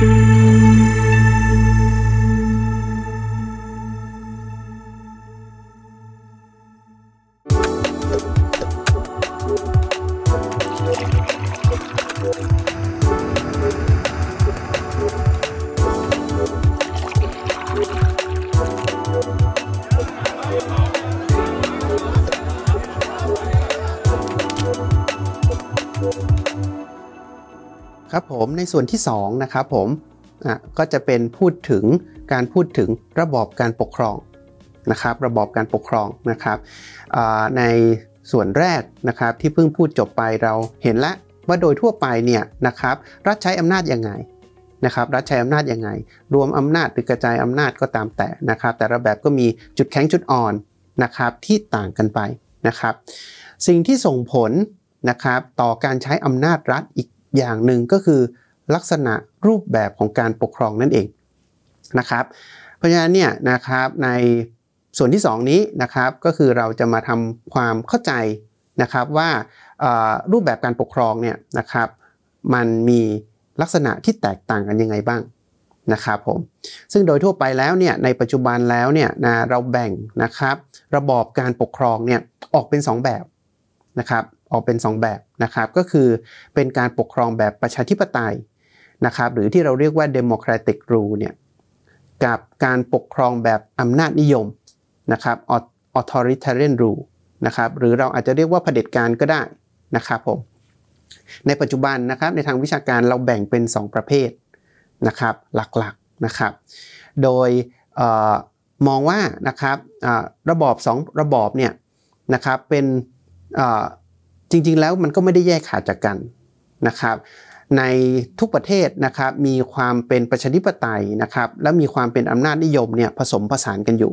ครั ในส่วนที่2นะครับผมก็จะเป็นพูดถึงการพูดถึงระบอบการปกครองนะครับ ระบอบการปกครองนะครับในส่วนแรกนะครับที่เพิ่งพูดจบไปเราเห็นแล้วว่าโดยทั่วไปเนี่ยนะครับรัฐใช้อำนาจยังไงนะครับรัฐใช้อำนาจยังไง รวมอำนาจหรือกระจายอำนาจก็ตามแต่นะครับ แต่ละแบบก็มีจุดแข็งจุดอ่อนนะครับที่ต่างกันไปนะครับ สิ่งที่ส่งผลนะครับต่อการใช้อำนาจรัฐอีกอย่างหนึ่งก็คือ ลักษณะรูปแบบของการปกครองนั่นเองนะครับ เพราะฉะนั้นเนี่ยนะครับในส่วนที่ 2 นี้นะครับก็คือเราจะมาทำความเข้าใจนะครับว่ารูปแบบการปกครองเนี่ยนะครับมันมีลักษณะที่แตกต่างกันยังไงบ้างนะครับผมซึ่งโดยทั่วไปแล้วเนี่ยในปัจจุบันแล้วเนี่ยนะเราแบ่งนะครับระบอบการปกครองเนี่ยออกเป็น 2 แบบนะครับออกเป็น 2 แบบนะครับก็คือเป็นการปกครองแบบประชาธิปไตย นะครับหรือที่เราเรียกว่า democratic rule เนี่ยกับการปกครองแบบอำนาจนิยมนะครับ authoritarian rule นะครับหรือเราอาจจะเรียกว่าเผด็จการก็ได้นะครับผมในปัจจุบันนะครับในทางวิชาการเราแบ่งเป็น 2 ประเภทนะครับหลักๆนะครับ โดยออมองว่านะครับระบอบ 2 ระบอบเนี่ยนะครับเป็นจริงๆแล้วมันก็ไม่ได้แยกขาดจากกันนะครับ ในทุกประเทศนะครับมีความเป็นประชาธิปไตยนะครับและมีความเป็นอำนาจนิยมเนี่ยผสมผสานกันอยู่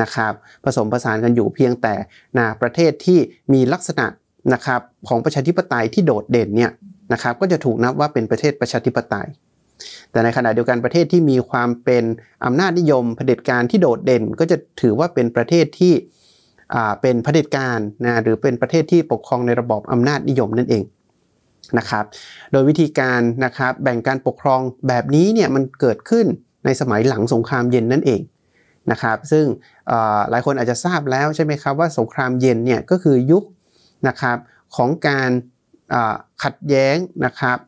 นะครับผสมผสานกันอยู่เพียงแต่นะประเทศที่มีลักษณะนะครับของประชาธิปไตยที่โดดเด่นเนี่ยนะครับก็จะถูกนับว่าเป็นประเทศประชาธิปไตย แต่ในขณะเดียวกันประเทศที่มีความเป็นอำนาจนิยมเผด็จการที่โดดเด่น ก็จะถือว่าเป็นประเทศที่เป็นเผด็จการนะหรือเป็นประเทศที่ปกครองในระบอบอำนาจนิยมนั่นเอง นะครับโดยวิธีการนะครับแบ่งการปกครองแบบนี้เนี่ยมันเกิดขึ้นในสมัยหลังสงครามเย็นนั่นเองนะครับซึ่งหลายคนอาจจะทราบแล้วใช่ไหมครับว่าสงครามเย็นเนี่ยก็คือยุคนะครับของการขัดแย้งนะครับ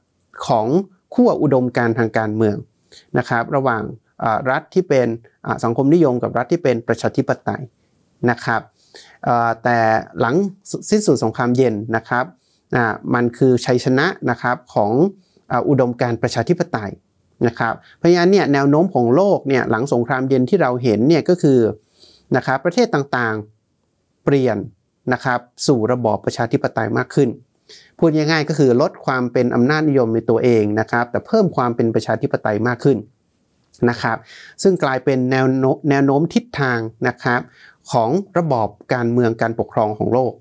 ของขั้วอุดมการทางการเมืองนะครับระหว่างรัฐที่เป็นสังคมนิยมกับรัฐที่เป็นประชาธิปไตยนะครับแต่หลังสิ้นสุดสงครามเย็นนะครับ มันคือชัยชนะนะครับของอุดมการประชาธิปไตยนะครับเพราะฉะนั้นเนี่ยแนวโน้มของโลกเนี่ยหลังสงครามเย็นที่เราเห็นเนี่ยก็คือนะครับประเทศต่างๆเปลี่ยนนะครับสู่ระบอบประชาธิปไตยมากขึ้น พูดง่ายๆก็คือลดความเป็นอำนาจนิยมในตัวเองนะครับแต่เพิ่มความเป็นประชาธิปไตยมากขึ้นนะครับซึ่งกลายเป็นแนวโน้มแนวโน้มทิศทางนะครับของระบอบการเมืองการปกครองของโลก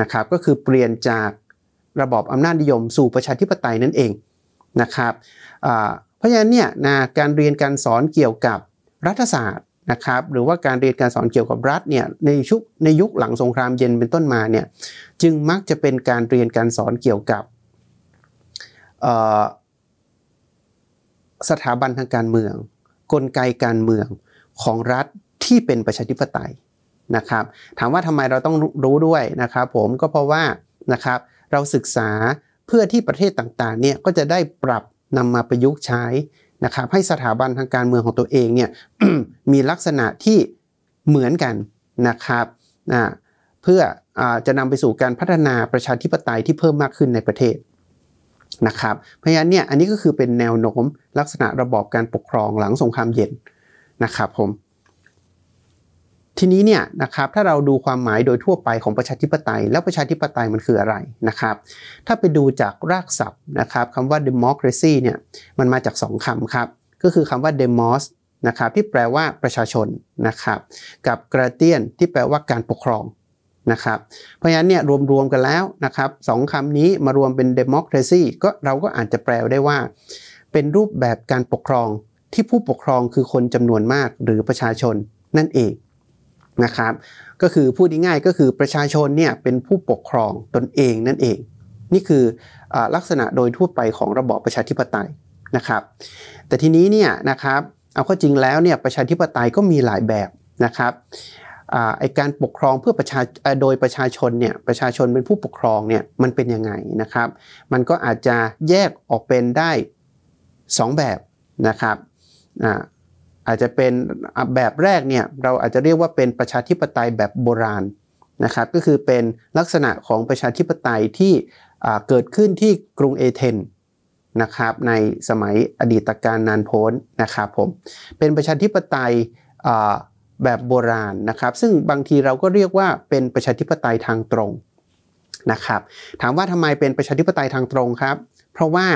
นะครับก็คือเปลี่ยนจาก ระบอบอำนาจนิยมสู่ประชาธิปไตยนั่นเองนะครับเพราะฉะนั้นเนี่ยนะการเรียนการสอนเกี่ยวกับรัฐศาสตร์นะครับหรือว่าการเรียนการสอนเกี่ยวกับรัฐเนี่ยในชุกในยุคหลังสงครามเย็นเป็นต้นมาเนี่ยจึงมักจะเป็นการเรียนการสอนเกี่ยวกับสถาบันทางการเมือง กลไกการเมืองของรัฐที่เป็นประชาธิปไตยนะครับถามว่าทำไมเราต้องรู้ด้วยนะครับผมก็เพราะว่านะครับ เราศึกษาเพื่อที่ประเทศต่างๆเนี่ยก็จะได้ปรับนำมาประยุกต์ใช้นะครับให้สถาบันทางการเมืองของตัวเองเนี่ยมีลักษณะที่เหมือนกันนะครับนะเพื่ออจะนำไปสู่การพัฒนาประชาธิปไตยที่เพิ่มมากขึ้นในประเทศนะครับเพราะฉะนั้นเนี่ยอันนี้ก็คือเป็นแนวโน้มลักษณะระบอบการปกครองหลังสงครามเย็นนะครับผม ทีนี้เนี่ยนะครับถ้าเราดูความหมายโดยทั่วไปของประชาธิปไตย แล้วประชาธิปไตยมันคืออะไรนะครับ ถ้าไปดูจากรากศัพท์นะครับคำว่า democracy เนี่ยมันมาจาก 2คำครับ ก็คือคำว่า demos นะครับที่แปลว่าประชาชนนะครับ กับ gradient ที่แปลว่าการปกครองนะครับ เพราะฉะนั้นเนี่ยรวมๆกันแล้วนะครับสองคำนี้มารวมเป็น democracy ก็เราก็อาจจะแปลได้ว่า เป็นรูปแบบการปกครองที่ผู้ปกครองคือคนจำนวนมากหรือประชาชนนั่นเอง นะครับ ก็คือพูดง่ายๆก็คือประชาชนเนี่ยเป็นผู้ปกครองตนเองนั่นเอง นี่คืออลักษณะโดยทั่วไปของระบอบประชาธิปไตยนะครับ แต่ทีนี้เนี่ยนะครับเอาข้อจริงแล้วเนี่ยประชาธิปไตยก็มีหลายแบบนะครับไอการปกครองเพื่อประชาโดยประชาชนเนี่ยประชาชนเป็นผู้ปกครองเนี่ยมันเป็นยังไงนะครับ มันก็อาจจะแยกออกเป็นได้ 2 แบบนะครับ อาจจะเป็นแบบแรกเนี่ยเราอาจจะเรียกว่าเป็นประชาธิปไตยแบบโบราณนะครับก็คือเป็นลักษณะของประชาธิปไตยที่เกิดขึ้นที่กรุงเอเธนนะครับในสมัยอดีตการนานโพ้นนะครับผมเป็นประชาธิปไตยแบบโบราณนะครับ ซึ่งบางทีเราก็เรียกว่าเป็นประชาธิปไตยทางตรงนะครับ ถามว่าทำไมเป็นประชาธิปไตยทางตรงครับ เพราะว่า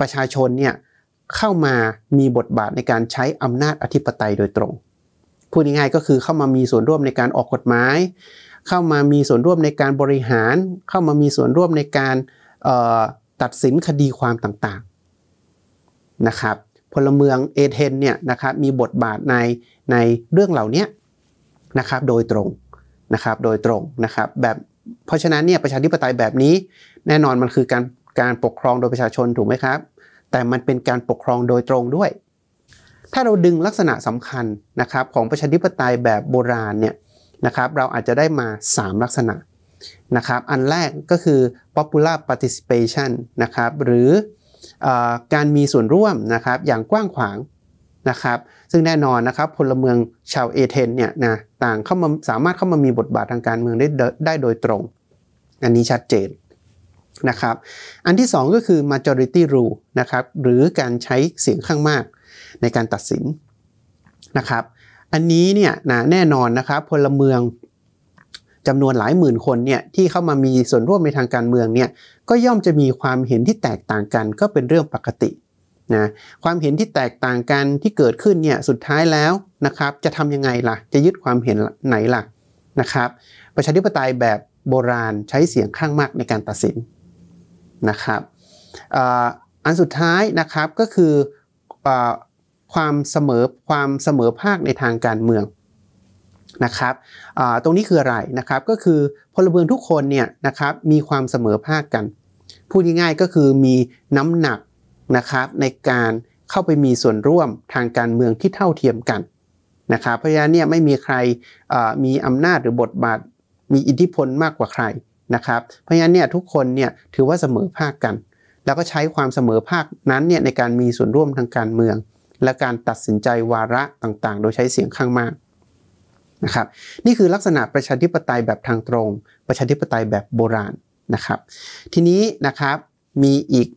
ประชาชนเนี่ย เข้ามามีบทบาทในการใช้อำนาจอธิปไตยโดยตรง พูดง่ายๆก็คือเข้ามามีส่วนร่วมในการออกกฎหมาย เข้ามามีส่วนร่วมในการบริหาร เข้ามามีส่วนร่วมในการตัดสินคดีความต่างๆนะครับพลเมืองเอเธนเนี่ยนะครับมีบทบาทในในเรื่องเหล่านี้นะครับโดยตรงนะครับโดยตรงนะครับแบบเพราะฉะนั้นเนี่ยประชาธิปไตยแบบนี้แน่นอนมันคือการการปกครองโดยประชาชนถูกไหมครับ แต่มันเป็นการปกครองโดยตรงด้วย ถ้าเราดึงลักษณะสำคัญนะครับของประชาธิปไตยแบบโบราณเนี่ยนะครับเราอาจจะได้มา 3 ลักษณะนะครับอันแรกก็คือ popular participation นะครับหรืออการมีส่วนร่วมนะครับอย่างกว้างขวางนะครับซึ่งแน่นอนนะครับพลเมืองชาวเอเธนเนี่ยนะต่างเข้ามาสามารถเข้ามามีบทบาททางการเมืองได้ได้โดยตรง อันนี้ชัดเจน นะครับ อันที่ 2 ก็คือ majority rule นะครับ หรือการใช้เสียงข้างมากในการตัดสินนะครับ อันนี้เนี่ยนะแน่นอนนะครับพลเมืองจำนวนหลายหมื่นคนเนี่ยที่เข้ามามีส่วนร่วมในทางการเมืองเนี่ยก็ย่อมจะมีความเห็นที่แตกต่างกันก็เป็นเรื่องปกตินะความเห็นที่แตกต่างกันที่เกิดขึ้นเนี่ยสุดท้ายแล้วนะครับจะทำยังไงล่ะ จะยึดความเห็นไหนล่ะนะครับ ประชาธิปไตยแบบโบราณใช้เสียงข้างมากในการตัดสิน นะครับอันสุดท้ายนะครับก็คืออความเสมอความเสมอภาคในทางการเมืองนะครับตรงนี้คืออะไรนะครับก็คือพลเมืองทุกคนเนี่ยนะครับมีความเสมอภาคกัน พูดง่ายๆก็คือมีน้ำหนักนะครับในการเข้าไปมีส่วนร่วมทางการเมืองที่เท่าเทียมกันนะครับเพราะฉะนั้นเนี่ยไม่มีใครมีอำนาจหรือบทบาทมีอิทธิพลมากกว่าใคร นะครับ เพราะฉะนั้นเนี่ยทุกคนเนี่ยถือว่าเสมอภาคกัน แล้วก็ใช้ความเสมอภาคนั้นเนี่ยในการมีส่วนร่วมทางการเมือง และการตัดสินใจวาระต่างๆ โดยใช้เสียงข้างมากนะครับนี่คือลักษณะประชาธิปไตยแบบทางตรง ประชาธิปไตยแบบโบราณนะครับ ทีนี้นะครับมีอีก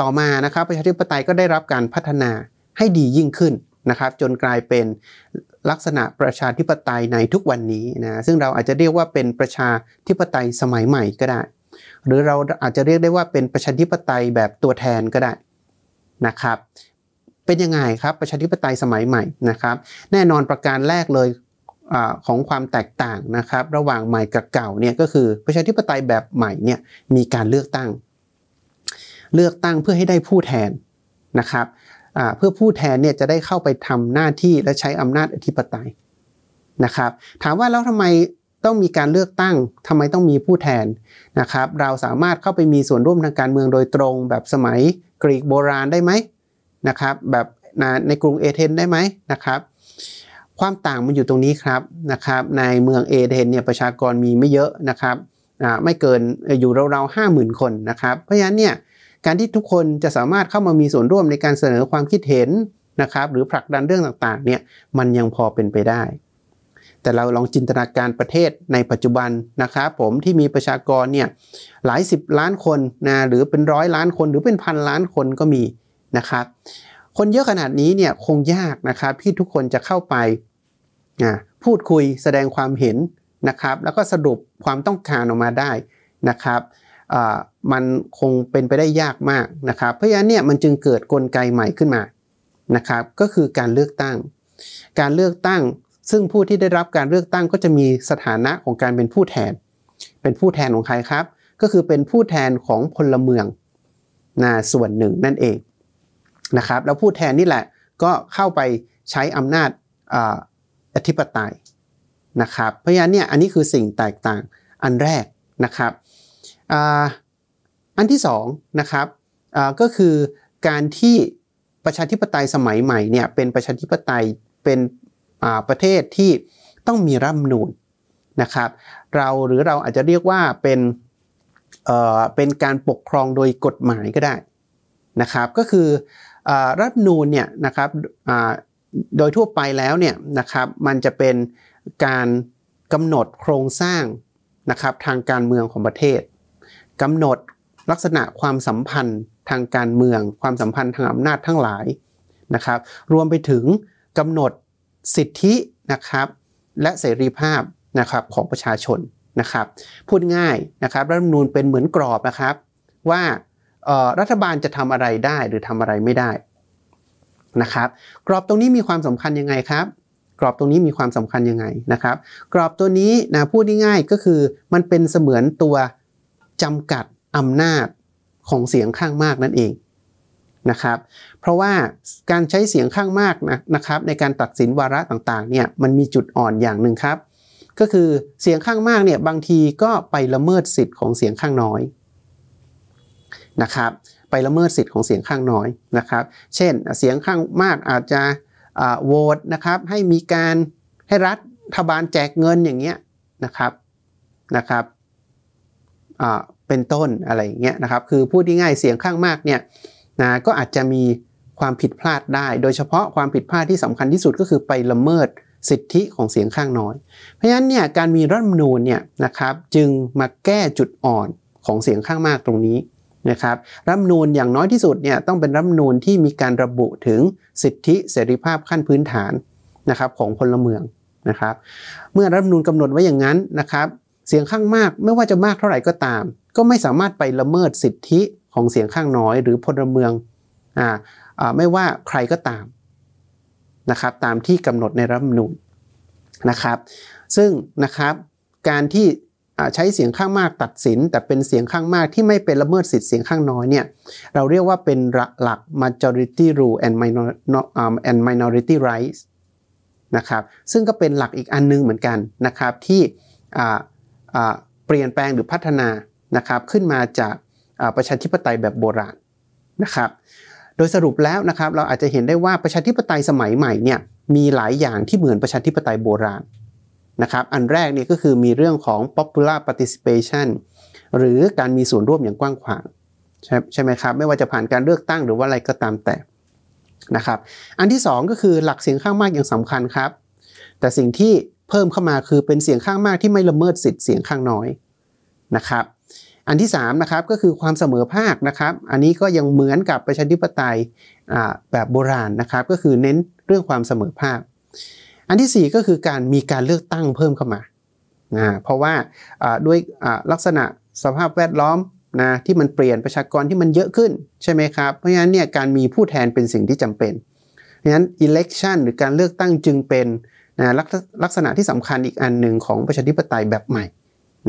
ต่อมานะครับประชาธิปไตยก็ได้รับการพัฒนาให้ดียิ่งขึ้น นะครับจนกลายเป็นลักษณะประชาธิปไตยในทุกวันนี้นะซึ่งเราอาจจะเรียกว่าเป็นประชาธิปไตยสมัยใหม่ก็ได้ หรือเราอาจจะเรียกได้ว่าเป็นประชาธิปไตยแบบตัวแทนก็ได้นะครับ เป็นยังไงครับประชาธิปไตยสมัยใหม่นะครับ แน่นอนประการแรกเลยอของความแตกต่างนะครับ ระหว่างใหม่กับเก่าเนี่ยก็คือประชาธิปไตยแบบใหม่เนี่ยมีการเลือกตั้ง เลือกตั้งเพื่อให้ได้ผู้แทนนะครับ เพื่อผู้แทนเนี่ยจะได้เข้าไปทำหน้าที่และใช้อำนาจอธิปไตยนะครับ ถามว่าแล้วทำไมต้องมีการเลือกตั้งทำไมต้องมีผู้แทนนะครับ เราสามารถเข้าไปมีส่วนร่วมทางการเมืองโดยตรงแบบสมัยกรีกโบราณได้ไหมนะครับแบบในกรุงเอเธนได้ไหมนะครับ ความต่างมันอยู่ตรงนี้ครับนะครับในเมืองเอเธนเนี่ยประชากรมีไม่เยอะนะครับไม่เกินอยู่ราวๆห้าหมื่นคนนะครับ เพราะฉะนั้นเนี่ย การที่ทุกคนจะสามารถเข้ามามีส่วนร่วมในการเสนอความคิดเห็นนะครับ หรือผลักดันเรื่องต่างๆเนี่ยมันยังพอเป็นไปได้ แต่เราลองจินตนาการประเทศในปัจจุบันนะครับผมที่มีประชากรเนี่ยหลายสิบล้านคนนะหรือเป็นร้อยล้านคนหรือเป็นพันล้านคนก็มีนะครับ คนเยอะขนาดนี้เนี่ยคงยากนะครับที่ทุกคนจะเข้าไปพูดคุยแสดงความเห็นนะครับ แล้วก็สรุปความต้องการออกมาได้นะครับ มันคงเป็นไปได้ยากมากนะครับเพราะฉะนั้นเนี่ยมันจึงเกิดกลไกใหม่ขึ้นมานะครับก็คือการเลือกตั้ง การเลือกตั้ง ซึ่งผู้ที่ได้รับการเลือกตั้งก็จะมีสถานะของการเป็นผู้แทน เป็นผู้แทนของใครครับ ก็คือเป็นผู้แทนของพลเมืองนะส่วนหนึ่งนั่นเองนะครับแล้วผู้แทนนี่แหละก็เข้าไปใช้อำนาจอธิปไตยนะครับเพราะฉะนั้นเนี่ยอันนี้คือสิ่งแตกต่างอันแรกนะครับ อันที่2นะครับก็คือการที่ประชาธิปไตยสมัยใหม่เนี่ยเป็นประชาธิปไตยเป็นประเทศที่ต้องมีรัฐมนูญนะครับ เราหรือเราอาจจะเรียกว่าเป็นเอ่อเป็นการปกครองโดยกฎหมายก็ได้นะครับ ก็คือรัฐนูนเนี่ยนะครับโดยทั่วไปแล้วเนี่ยนะครับมันจะเป็นการกำหนดโครงสร้างนะครับทางการเมืองของประเทศ กำหนดลักษณะความสัมพันธ์ทางการเมือง ความสัมพันธ์ทางอำนาจทั้งหลายนะครับ รวมไปถึงกำหนดสิทธินะครับ และเสรีภาพนะครับของประชาชนนะครับ พูดง่ายนะครับรัฐธรรมนูญเป็นเหมือนกรอบนะครับ ว่ารัฐบาลจะทำอะไรได้หรือทำอะไรไม่ได้นะครับ กรอบตรงนี้มีความสำคัญยังไงครับ กรอบตรงนี้มีความสำคัญยังไงนะครับ กรอบตัวนี้นะพูดง่ายๆก็คือมันเป็นเสมือนตัว จำกัดอำนาจของเสียงข้างมากนั่นเองนะครับ เพราะว่าการใช้เสียงข้างมากนะนะครับ ในการตัดสินวาระต่างๆเนี่ยมันมีจุดอ่อนอย่างหนึ่งครับ ก็คือเสียงข้างมากเนี่ยบางทีก็ไปละเมิดสิทธิ์ของเสียงข้างน้อยนะครับ ไปละเมิดสิทธิ์ของเสียงข้างน้อยนะครับ เช่นเสียงข้างมากอาจจะโหวตนะครับให้มีการให้รัฐบาลแจกเงินอย่างเงี้ยนะครับนะครับ เป็นต้นอะไรอย่างเงี้ยนะครับคือพูดง่ายๆเสียงข้างมากเนี่ยนะก็อาจจะมีความผิดพลาดได้ โดยเฉพาะความผิดพลาดที่สำคัญที่สุดก็คือไปละเมิดสิทธิของเสียงข้างน้อย เพราะฉะนั้นเนี่ยการมีรัฐมนูญเนี่ยนะครับจึงมาแก้จุดอ่อนของเสียงข้างมากตรงนี้นะครับรัฐมนูญอย่างน้อยที่สุดเนี่ยต้องเป็นรัฐมนูญที่มีการระบุถึงสิทธิเสรีภาพขั้นพื้นฐานนะครับของพลเมืองนะครับ เมื่อรัฐมนูญกำหนดไว้อย่างนั้นนะครับ เสียงข้างมากไม่ว่าจะมากเท่าไหร่ก็ตาม ก็ไม่สามารถไปละเมิดสิทธิของเสียงข้างน้อยหรือพลเมืองอ่าไม่ว่าใครก็ตามนะครับตามที่กำหนดในรัฐมนูญนะครับ ซึ่งนะครับการที่ใช้เสียงข้างมากตัดสิน แต่เป็นเสียงข้างมากที่ไม่เป็นละเมิดสิทธิเสียงข้างน้อยเนี่ยเราเรียกว่าเป็นหลัก majority rule and and minority rights นะครับซึ่งก็เป็นหลักอีกอันนึงเหมือนกันนะครับที่ เปลี่ยนแปลงหรือพัฒนานะครับขึ้นมาจากประชาธิปไตยแบบโบราณนะครับ โดยสรุปแล้วนะครับเราอาจจะเห็นได้ว่าประชาธิปไตยสมัยใหม่เนี่ยมีหลายอย่างที่เหมือนประชาธิปไตยโบราณนะครับอันแรกเนี่ยก็คือมีเรื่องของ popular participation หรือการมีส่วนร่วมอย่างกว้างขวางใช่ใช่ไหมครับไม่ว่าจะผ่านการเลือกตั้งหรือว่าอะไรก็ตามแต่นะครับ อันที่ 2 ก็คือหลักเสียงข้างมากอย่างสำคัญครับ แต่สิ่งที่ เพิ่มเข้ามาคือเป็นเสียงข้างมากที่ไม่ละเมิดสิทธิ์เสียงข้างน้อยนะครับอันที่3นะครับก็คือความเสมอภาคนะครับอันนี้ก็ยังเหมือนกับประชาธิปไตยแบบโบราณนะครับก็คือเน้นเรื่องความเสมอภาค อันที่ 4 ก็คือการมีการเลือกตั้งเพิ่มเข้ามานะเพราะว่าด้วยลักษณะสภาพแวดล้อมนะที่มันเปลี่ยนประชากรที่มันเยอะขึ้นใช่ไหมครับเพราะฉะนั้นเนี่ยการมีผู้แทนเป็นสิ่งที่จำเป็นเพราะฉะนั้น election หรือการเลือกตั้งจึงเป็น นะลักษณะที่สำคัญอีกอันหนึ่งของประชาธิปไตยแบบใหม่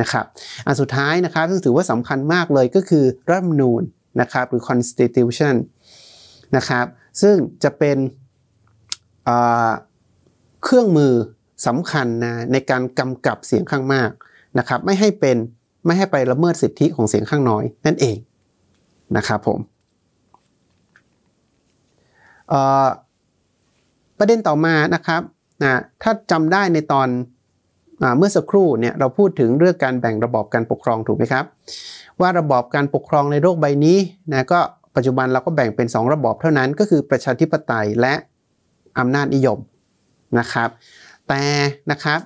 นะครับอันสุดท้ายนะครับซึ่งถือว่าสำคัญมากเลยก็คือรัฐมนูญนะครับหรือ constitution นะครับซึ่งจะเป็นเครื่องมือสำคัญนะในการกำกับเสียงข้างมากนะครับไม่ให้เป็นไม่ให้ไปละเมิดสิทธิของเสียงข้างน้อยนั่นเองนะครับผมประเด็นต่อมานะครับ นะถ้าจำได้ในตอนอเมื่อสักครู่เนี่ยเราพูดถึงเรื่องการแบ่งระบอบการปกครองถูกไหมครับ ว่าระบอบการปกครองในโลกใบนี้นะก็ปัจจุบันเราก็แบ่งเป็น 2 ระบอบเท่านั้นก็คือประชาธิปไตยและอำนาจนิยมนะครับ แต่นะครับ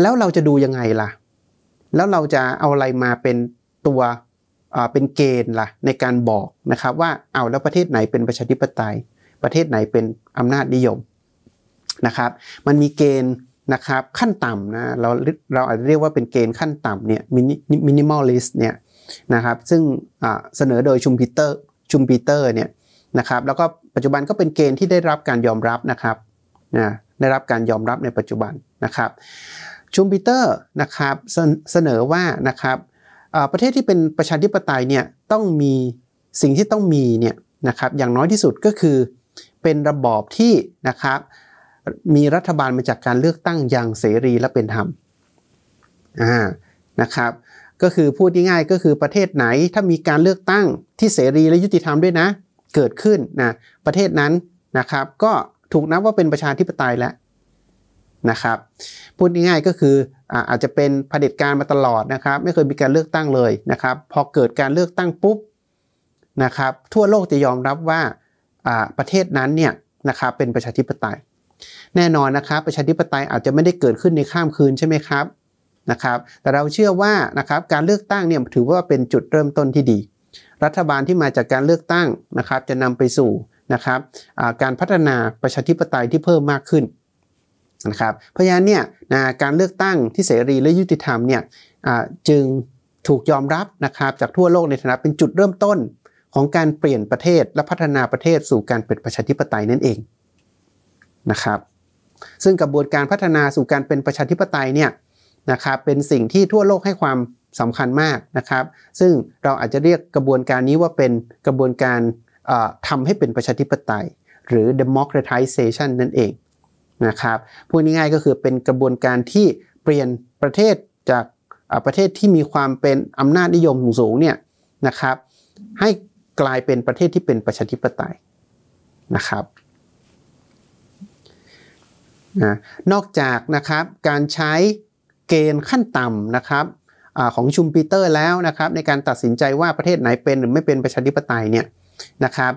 แล้วเราจะดูยังไงล่ะ แล้วเราจะเอาอะไรมาเป็นตัวเป็นเกณฑ์ล่ะในการบอกนะครับว่าเอาแล้วประเทศไหนเป็นประชาธิปไตย ประเทศไหนเป็นอำนาจนิยม นะครับมันมีเกณฑ์นะครับขั้นต่ำนะเราเราอาจจะเรียกว่าเป็นเกณฑ์ขั้นต่ำเนี่ย minimalist เนี่ยนะครับซึ่งเสนอโดย Schumpeter Schumpeter เนี่ยนะครับแล้วก็ปัจจุบันก็เป็นเกณฑ์ที่ได้รับการยอมรับนะครับนะได้รับการยอมรับในปัจจุบันนะครับ Schumpeter นะครับเสนอว่านะครับประเทศที่เป็นประชาธิปไตยเนี่ยต้องมีสิ่งที่ต้องมีเนี่ยนะครับอย่างน้อยที่สุดก็คือเป็นระบอบที่นะครับ มีรัฐบาลมาจากการเลือกตั้งอย่างเสรีและเป็นธรรมอ่านะครับ ก็คือพูดง่ายๆก็คือประเทศไหนถ้ามีการเลือกตั้งที่เสรีและยุติธรรมด้วยนะ เกิดขึ้นนะประเทศนั้นนะครับ ก็ถูกนับว่าเป็นประชาธิปไตยแล้วนะครับพูดง่ายๆก็คืออาจจะเป็นเผด็จการมาตลอดนะครับ ไม่เคยมีการเลือกตั้งเลยนะครับ พอเกิดการเลือกตั้งปุ๊บนะครับ ทั่วโลกจะยอมรับว่าประเทศนั้นเนี่ยนะครับเป็นประชาธิปไตย แน่นอนนะครับ ประชาธิปไตยอาจจะไม่ได้เกิดขึ้นในข้ามคืนใช่ไหมครับนะครับแต่เราเชื่อว่านะครับการเลือกตั้งเนี่ยถือว่าเป็นจุดเริ่มต้นที่ดี รัฐบาลที่มาจากการเลือกตั้งนะครับจะนำไปสู่นะครับการพัฒนาประชาธิปไตยที่เพิ่มมากขึ้นนะครับเพราะฉะนั้นเนี่ยการเลือกตั้งที่เสรีและยุติธรรมเนี่ยจึงถูกยอมรับนะครับจากทั่วโลกในฐานะเป็นจุดเริ่มต้นของการเปลี่ยนประเทศและพัฒนาประเทศสู่การเป็นประชาธิปไตยนั่นเอง นะครับ ซึ่งกระบวนการพัฒนาสู่การเป็นประชาธิปไตยเนี่ยนะครับเป็นสิ่งที่ทั่วโลกให้ความสำคัญมากนะครับ ซึ่งเราอาจจะเรียกกระบวนการนี้ว่าเป็นกระบวนการทำให้เป็นประชาธิปไตย หรือ democratization นั่นเองนะครับพูดง่ายๆก็คือเป็นกระบวนการที่เปลี่ยนประเทศจากประเทศที่มีความเป็นอำนาจนิยมสูงเนี่ยนะครับ ให้กลายเป็นประเทศที่เป็นประชาธิปไตยนะครับ นะนอกจากนะครับการใช้เกณฑ์ขั้นต่ำนะครับอของชุมปีเตอร์แล้วนะครับในการตัดสินใจว่าประเทศไหนเป็นหรือไม่เป็นประชาธิปไตยเนี่ยนะครับ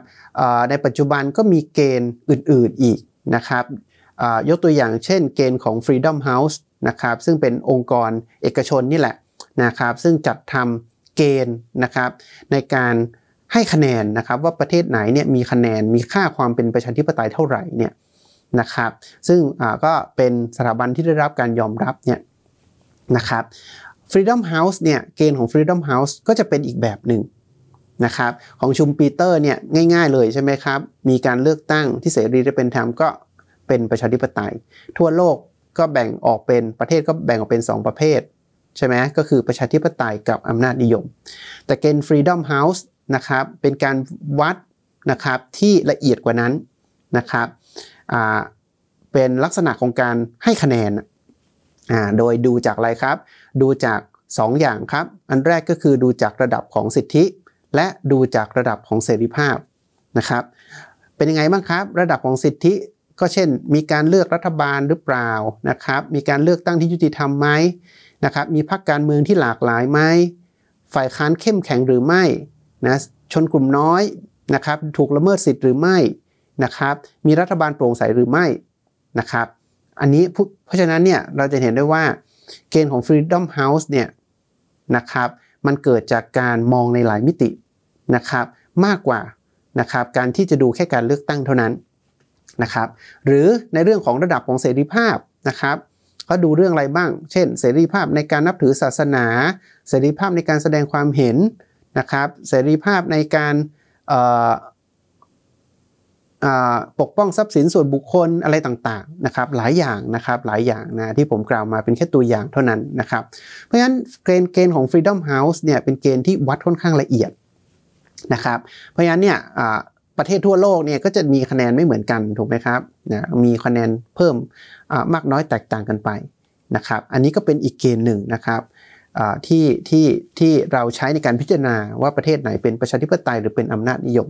ในปัจจุบันก็มีเกณฑ์อื่นๆอีกนะครับยกตัวอย่างเช่นเกณฑ์ของ Freedom House นะครับซึ่งเป็นองค์กรเอกชนนี่แหละนะครับซึ่งจัดทำเกณฑ์นะครับในการให้คะแนนนะครับว่าประเทศไหนเนี่ยมีคะแนนมีค่าความเป็นประชาธิปไตยเท่าไหร่เนี่ย นะครับ ซึ่งก็เป็นสถาบันที่ได้รับการยอมรับเนี่ยนะครับ Freedom House เนี่ยเกณฑ์ของ Freedom House ก็จะเป็นอีกแบบหนึ่งนะครับของชุมปีเตอร์เนี่ยง่ายๆเลยใช่ไหมครับ มีการเลือกตั้งที่เสรีและเป็นธรรมก็เป็นประชาธิปไตย ทั่วโลกก็แบ่งออกเป็นประเทศก็แบ่งออกเป็น 2 ประเภทใช่ไหมก็คือประชาธิปไตยกับอำนาจนิยม แต่เกณฑ์ Freedom House นะครับเป็นการวัดนะครับที่ละเอียดกว่านั้นนะครับ เป็นลักษณะของการให้คะแนนโดยดูจากอะไรครับ ดูจาก 2 อย่างครับ อันแรกก็คือดูจากระดับของสิทธิ และดูจากระดับของเสรีภาพนะครับ เป็นยังไงบ้างครับ ระดับของสิทธิก็เช่น มีการเลือกรัฐบาลหรือเปล่านะครับ มีการเลือกตั้งที่ยุติธรรมไหมนะครับ มีพรรคการเมืองที่หลากหลายไหมฝ่ายค้านเข้มแข็งหรือไม่นะชนกลุ่มน้อยนะครับ ถูกละเมิดสิทธิ์หรือไม่ นะครับ มีรัฐบาลโปร่งใสหรือไม่นะครับ อันนี้เพราะฉะนั้นเนี่ยเราจะเห็นได้ว่าเกณฑ์ของ Freedom House เนี่ยนะครับ มันเกิดจากการมองในหลายมิตินะครับ มากกว่านะครับการที่จะดูแค่การเลือกตั้งเท่านั้นนะครับ หรือในเรื่องของระดับของเสรีภาพนะครับเขาดูเรื่องอะไรบ้าง เช่น เสรีภาพในการนับถือศาสนา เสรีภาพในการแสดงความเห็นนะครับ เสรีภาพในการ ปกป้องทรัพย์สินส่วนบุคคลอะไรต่างๆนะครับหลายอย่างนะครับหลายอย่างนะที่ผมกล่าวมาเป็นแค่ตัวอย่างเท่านั้นนะครับเพราะฉะนั้นเกณฑ์เกณฑ์ของ Freedom House เนี่ยเป็นเกณฑ์ที่วัดค่อนข้างละเอียดนะครับเพราะฉะนั้นเนี่ยประเทศทั่วโลกเนี่ยก็จะมีคะแนนไม่เหมือนกันถูกไหมครับนะมีคะแนนเพิ่มมากน้อยแตกต่างกันไปนะครับอันนี้ก็เป็นอีกเกณฑ์หนึ่งนะครับที่ที่ที่เราใช้ในการพิจารณาว่าประเทศไหนเป็นประชาธิปไตยหรือเป็นอำนาจนิยม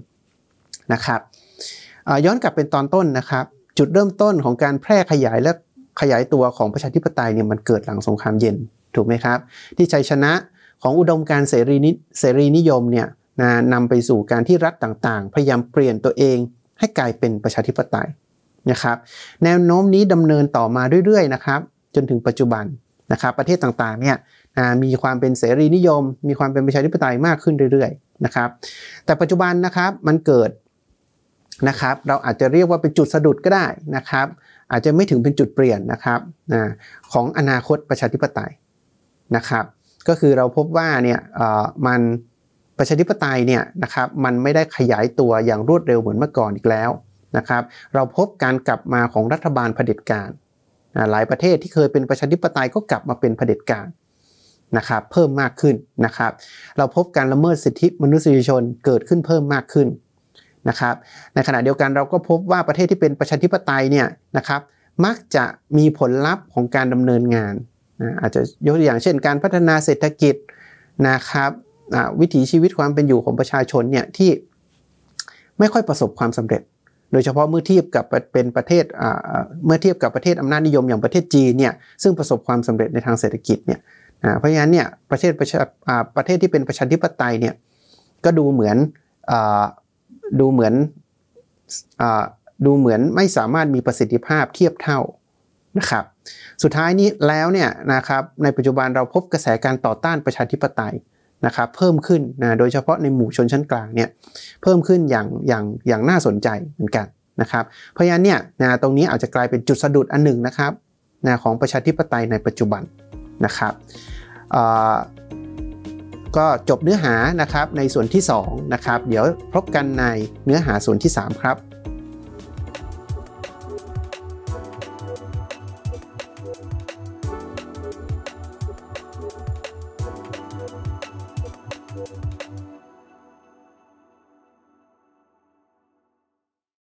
นะครับ ย้อนกลับเป็นตอนต้นนะครับ จุดเริ่มต้นของการแพร่ขยายและขยายตัวของประชาธิปไตยเนี่ยมันเกิดหลังสงครามเย็นถูกไหมครับ ที่ชัยชนะของอุดมการเสรีนิเสรีนิยมเนี่ยนะนำไปสู่การที่รัฐต่างๆ พยายามเปลี่ยนตัวเองให้กลายเป็นประชาธิปไตยนะครับ แนวโน้มนี้ดำเนินต่อมาเรื่อยๆนะครับ จนถึงปัจจุบันนะครับประเทศต่างๆเนี่ยมีความเป็นเสรีนิยม มีความเป็นประชาธิปไตยมากขึ้นเรื่อยๆนะครับ แต่ปัจจุบันนะครับมันเกิด นะครับ เราอาจจะเรียกว่าเป็นจุดสะดุดก็ได้นะครับ อาจจะไม่ถึงเป็นจุดเปลี่ยนนะครับของอนาคตประชาธิปไตยนะครับ ก็คือเราพบว่าเนี่ยมันประชาธิปไตยเนี่ยนะครับมันไม่ได้ขยายตัวอย่างรวดเร็วเหมือนเมื่อก่อนอีกแล้วนะครับ เราพบการกลับมาของรัฐบาลเผด็จการหลายประเทศที่เคยเป็นประชาธิปไตยก็กลับมาเป็นเผด็จการนะครับเพิ่มมากขึ้นนะครับ เราพบการละเมิดสิทธิมนุษยชนเกิดขึ้นเพิ่มมากขึ้น นะครับ ในขณะเดียวกันเราก็พบว่าประเทศที่เป็นประชาธิปไตยเนี่ยนะครับมักจะมีผลลัพธ์ของการดำเนินงานอาจจะยกตัวอย่างเช่น การพัฒนาเศรษฐกิจนะครับวิถีชีวิตความเป็นอยู่ของประชาชนเนี่ยที่ไม่ค่อยประสบความสำเร็จ โดยเฉพาะเมื่อเทียบกับเป็นประเทศเมื่อเทียบกับประเทศอำนาจนิยมอย่างประเทศจีนเนี่ยซึ่งประสบความสำเร็จในทางเศรษฐกิจเนี่ยเพราะฉะนั้นเนี่ยประเทศประชาประเทศที่เป็นประชาธิปไตยเนี่ยก็ดูเหมือน ดูเหมือนดูเหมือนไม่สามารถมีประสิทธิภาพเทียบเท่านะครับ สุดท้ายนี้แล้วเนี่ยนะครับในปัจจุบันเราพบกระแสการต่อต้านประชาธิปไตยนะครับเพิ่มขึ้นนะโดยเฉพาะในหมู่ชนชั้นกลางเนี่ยเพิ่มขึ้นอย่างอย่างอย่างน่าสนใจเหมือนกันนะครับ เพราะฉะนั้นเนี่ยนะตรงนี้อาจจะกลายเป็นจุดสะดุดอันหนึ่งนะครับนะของประชาธิปไตยในปัจจุบันนะครับ ก็จบเนื้อหานะครับในส่วนที่2นะครับเดี๋ยวพบกันในเนื้อหาส่วนที่ 3 ครับ